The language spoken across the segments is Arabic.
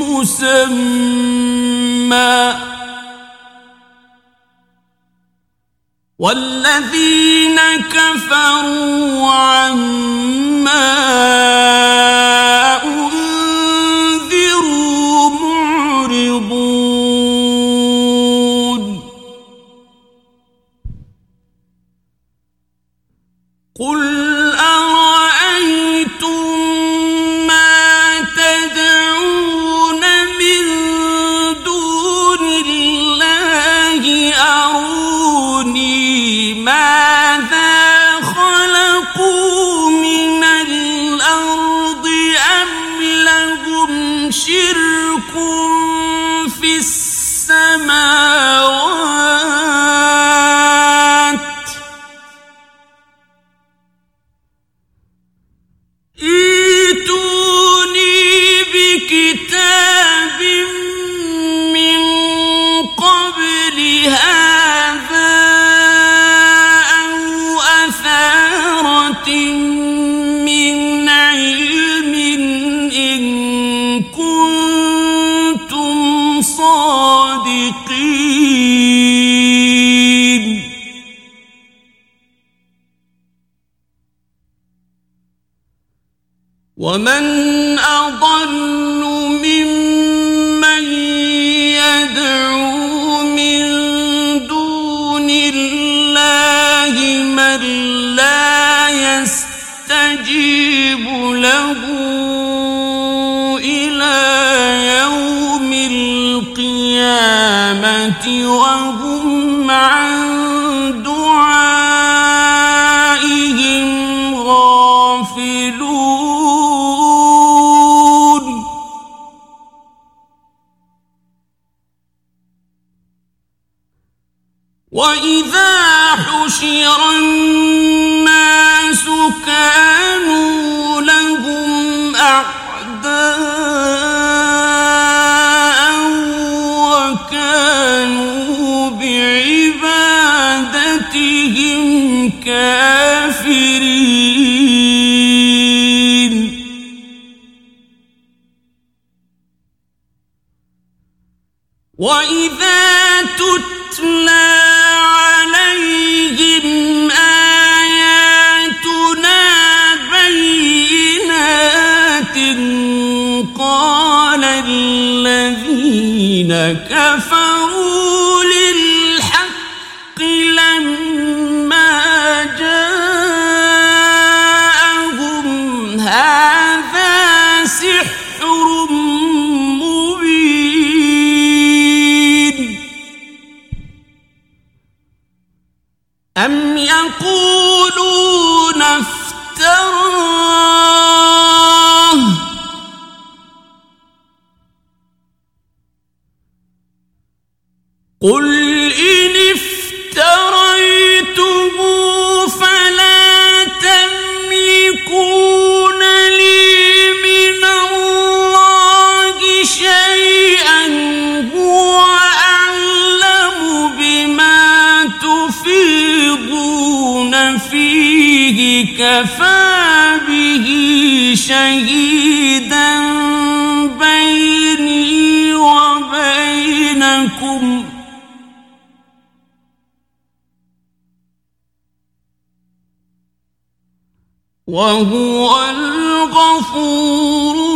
مسمى. والذين كفروا عما وهو الغفور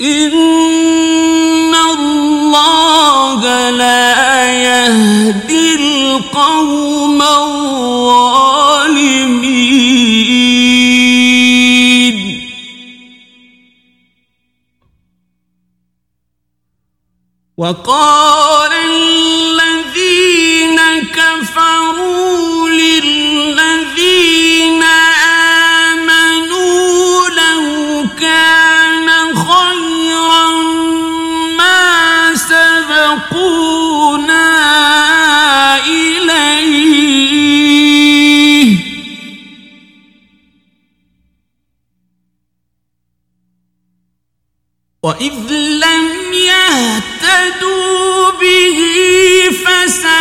إن يهدي القوم الظالمين. وقال وإذ لم يهتدوا به فسيقولون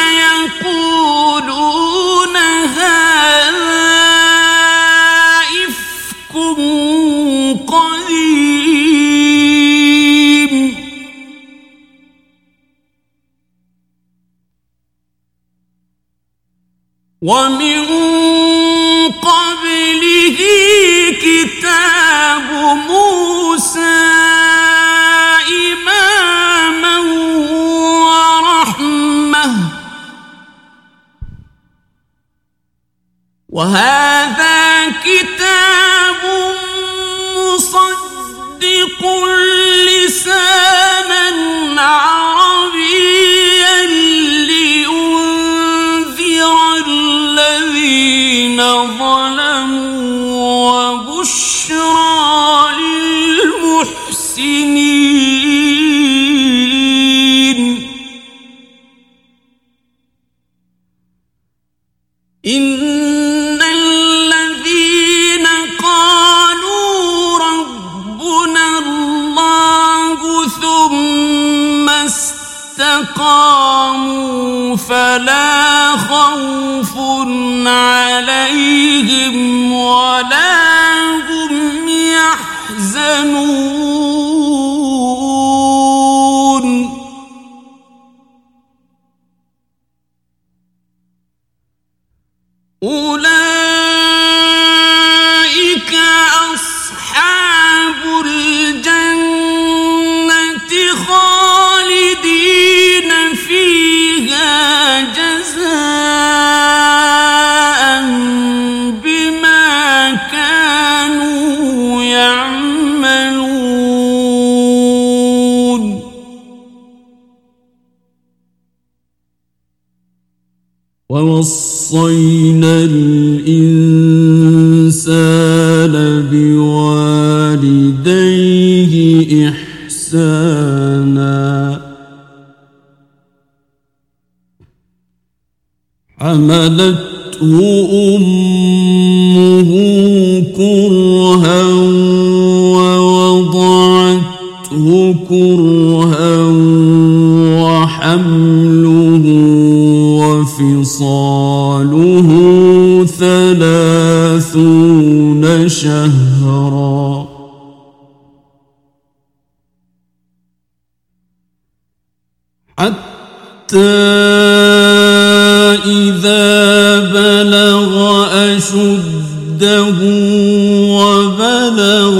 هذا إفك قديم ومن قبله كتاب موسى وهذا كتاب مصدق لسانا عربيا لينذر الذين ظلموا وبشرى للمحسنين. إن استقاموا فلا خوف عليهم ولا هم يحزنون. ووصينا الإنسان بوالديه إحسانا. حملته أمه كرها ووضعته كرها وحمله ثلاثون شهرا. حتى إذا بلغ أشده وبلغ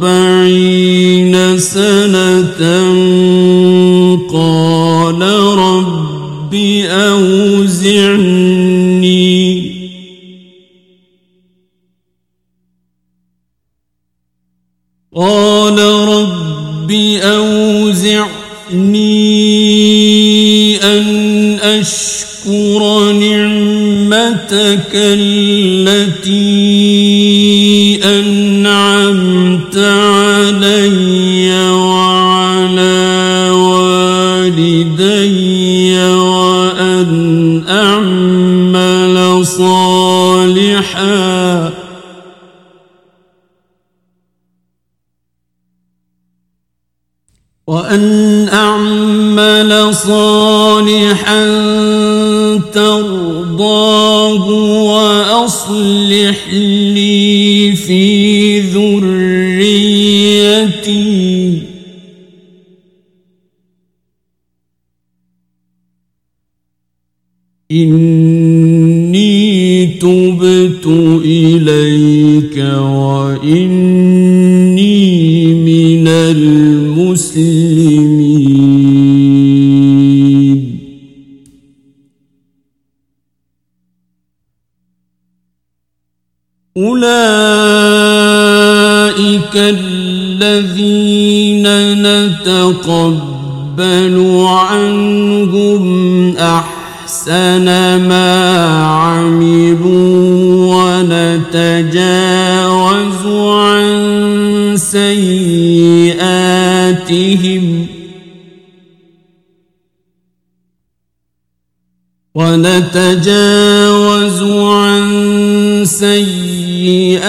أربعين سنة قال رب أوزعني نعمتك التي أنعمت علي وعلى والدي وأن أعمل صالحاً وأن أعمل صالحا ترضاه وأصلح لي في ذريتي إني تبت إليك وإني نتقبل عنهم أحسن ما عملوا ونتجاوز عن سيئاتهم ونتجاوز عن سيئاتهم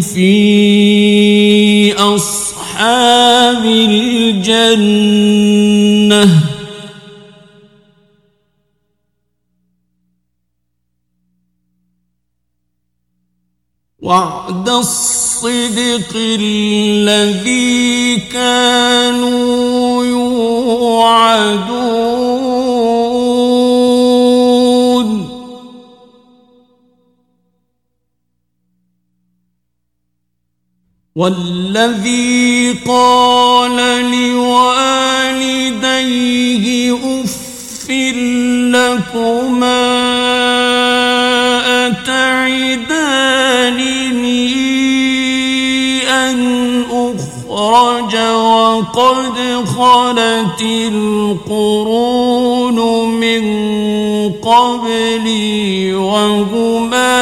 في أصحاب الجنة. وعد الصدق الذي كانوا يوعدون. والذي قال لوالديه اف لكما أتعدانني أن أخرج وقد خلت القرون من قبلي وهما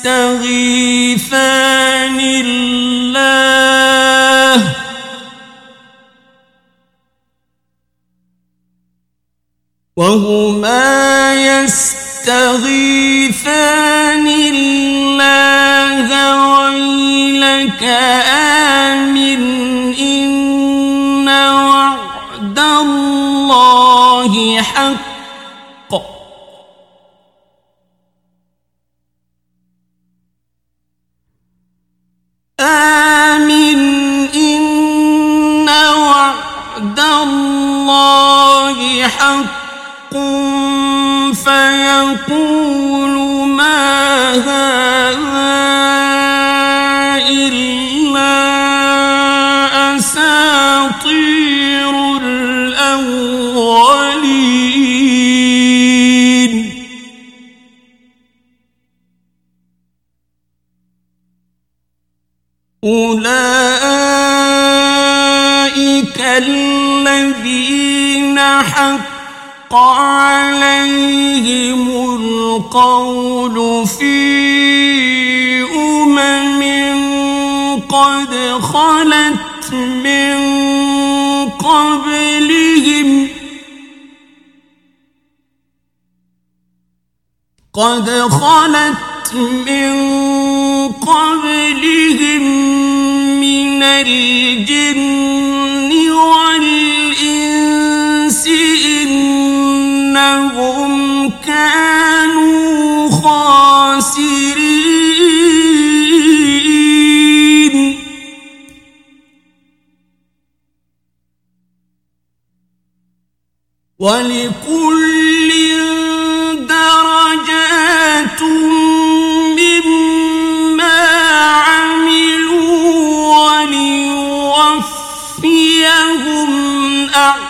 يستغيثان الله. وهما يستغيثان الله ويلك آمن. إن وعد الله حق. آمن إن وعد الله حق فيقول ما هذا أولئك الذين حق عليهم القول في أمم قد خلت من قبلهم قد خلت من قبلهم من الجن والإنس إنهم كانوا خاسرين. ولكل الأرض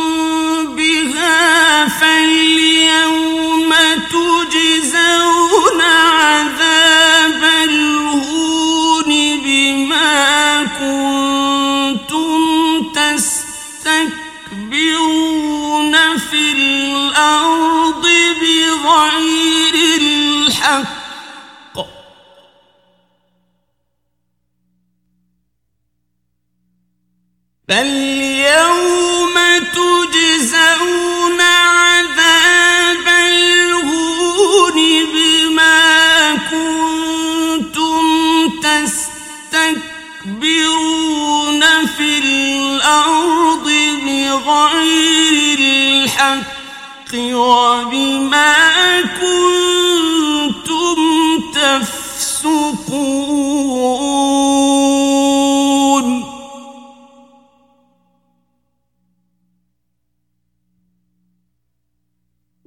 فاليوم تجزون عذاب الهون بما كنتم تستكبرون في الأرض بغير الحق وبما كنتم تفعلون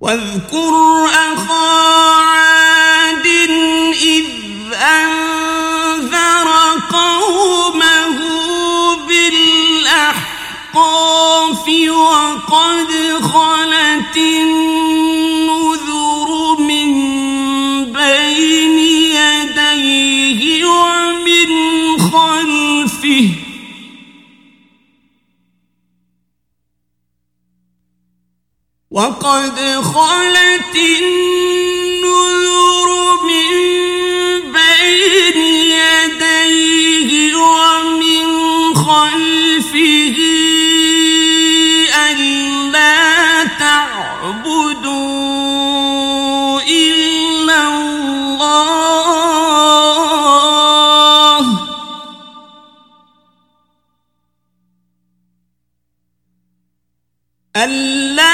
واذكر أخاك وقد خلت النذر من بين يديه ومن خلفه ألا تعبدوا إلا الله. ألا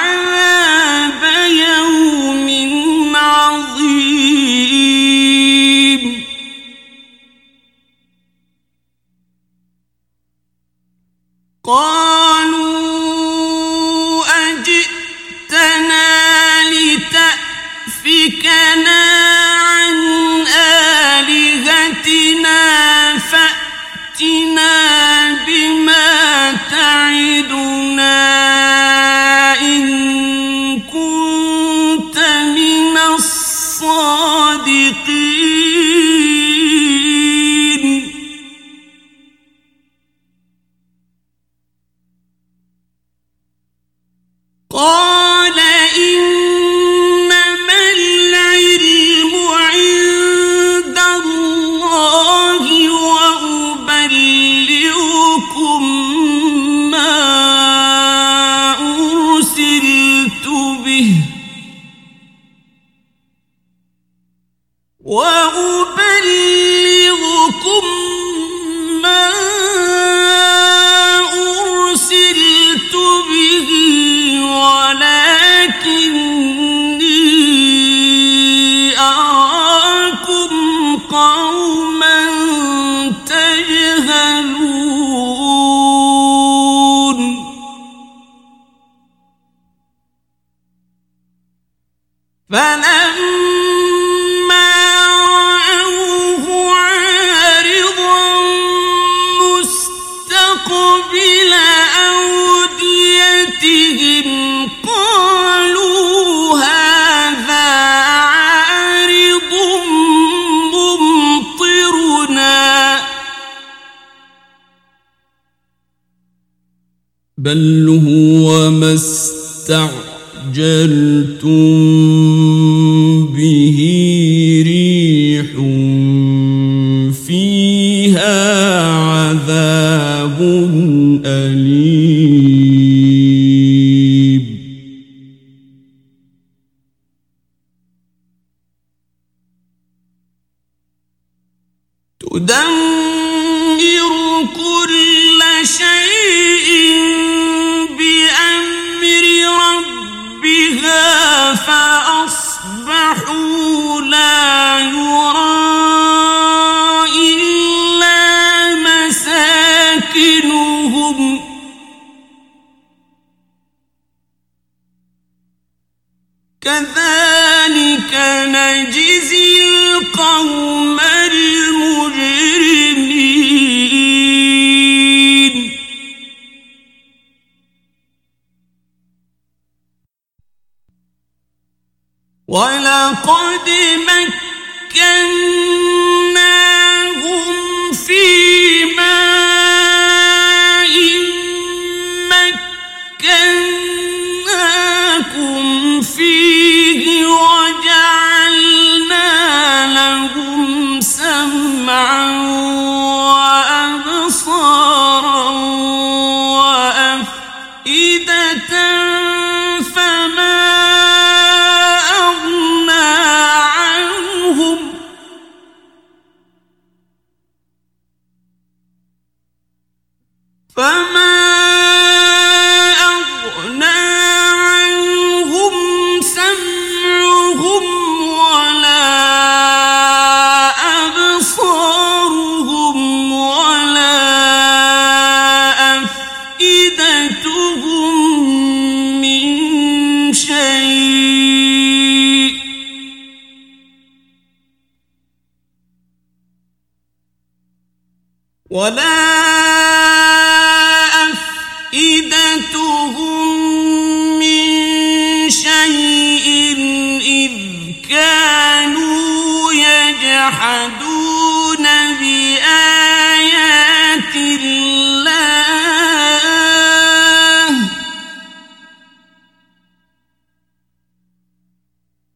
بل هو ما استعجلتم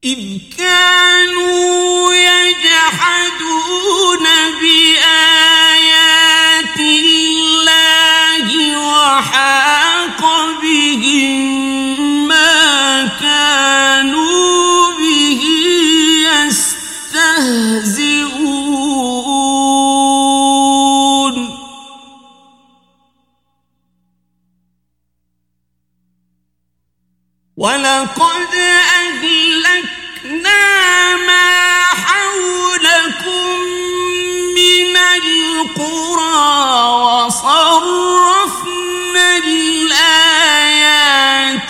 إذ كانوا يجحدون بآيات الله وحاق بهم ما كانوا به يستهزئون. ولقد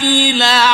إلى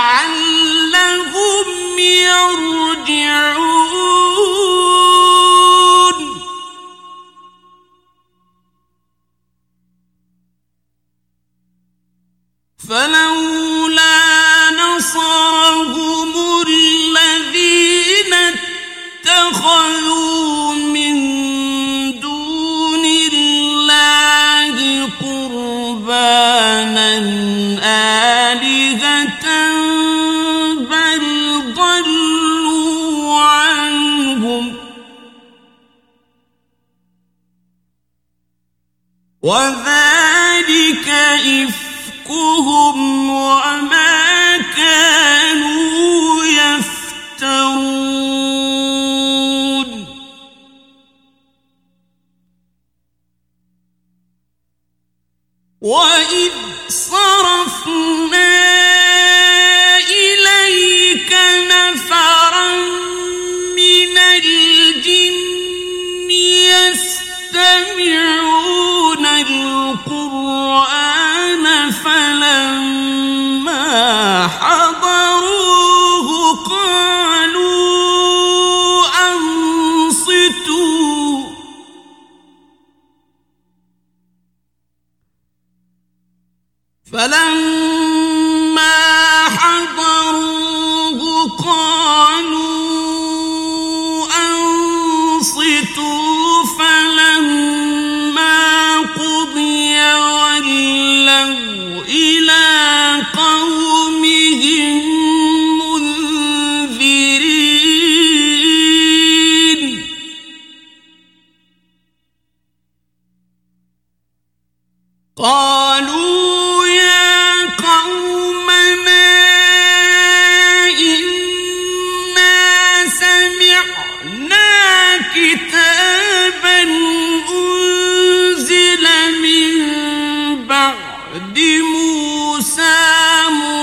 بعد موسى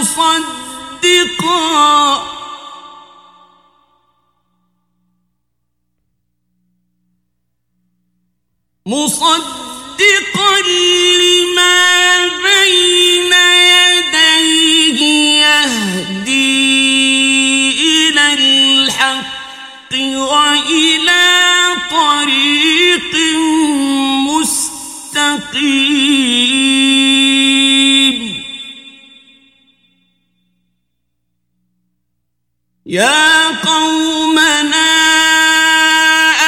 مصدقا. مصدقا يا قومنا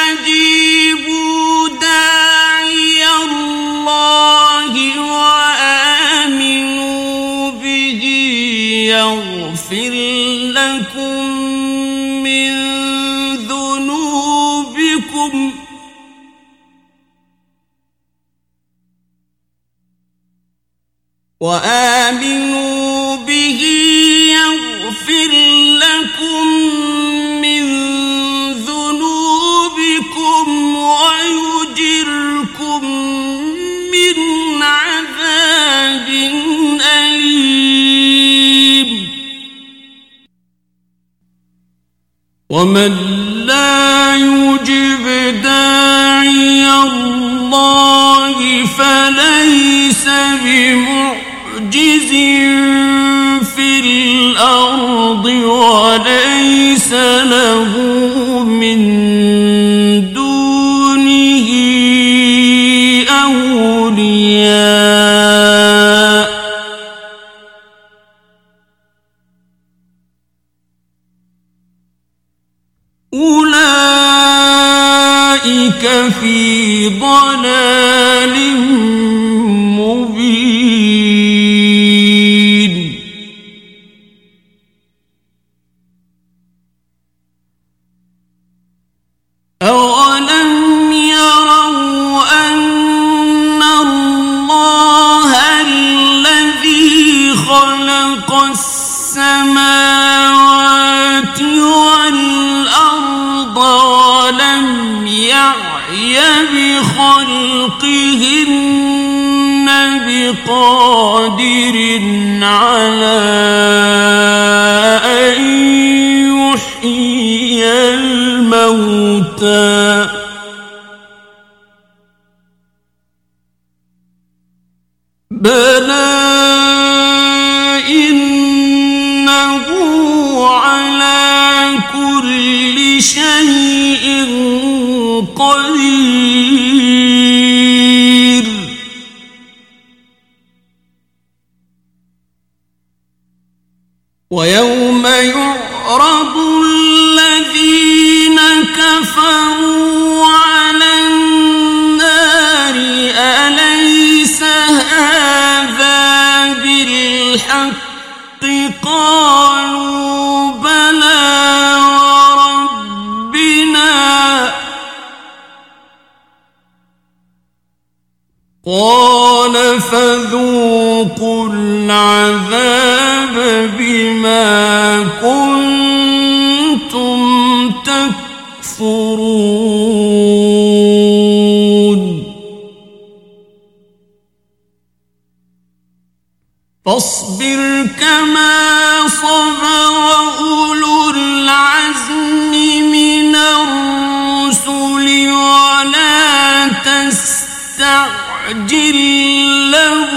أجيبوا داعي الله وآمنوا به يغفر لكم من ذنوبكم. وآمنوا به يغفر لكم من ذنوبكم ويجركم من عذاب أليم ومن لا يجب داعي الله فليس بمعجز الأرض وليس له من دونه أولياء. أولئك في ضلال مبين. شيء قدير. ويوم يعرض الذين كفروا على النار أليس هذا بالحق؟ قالوا فذوقوا العذاب بما كنتم تكفرون. فاصبر كما صبر أولو العزم من الرسل ولا تستعجل لهم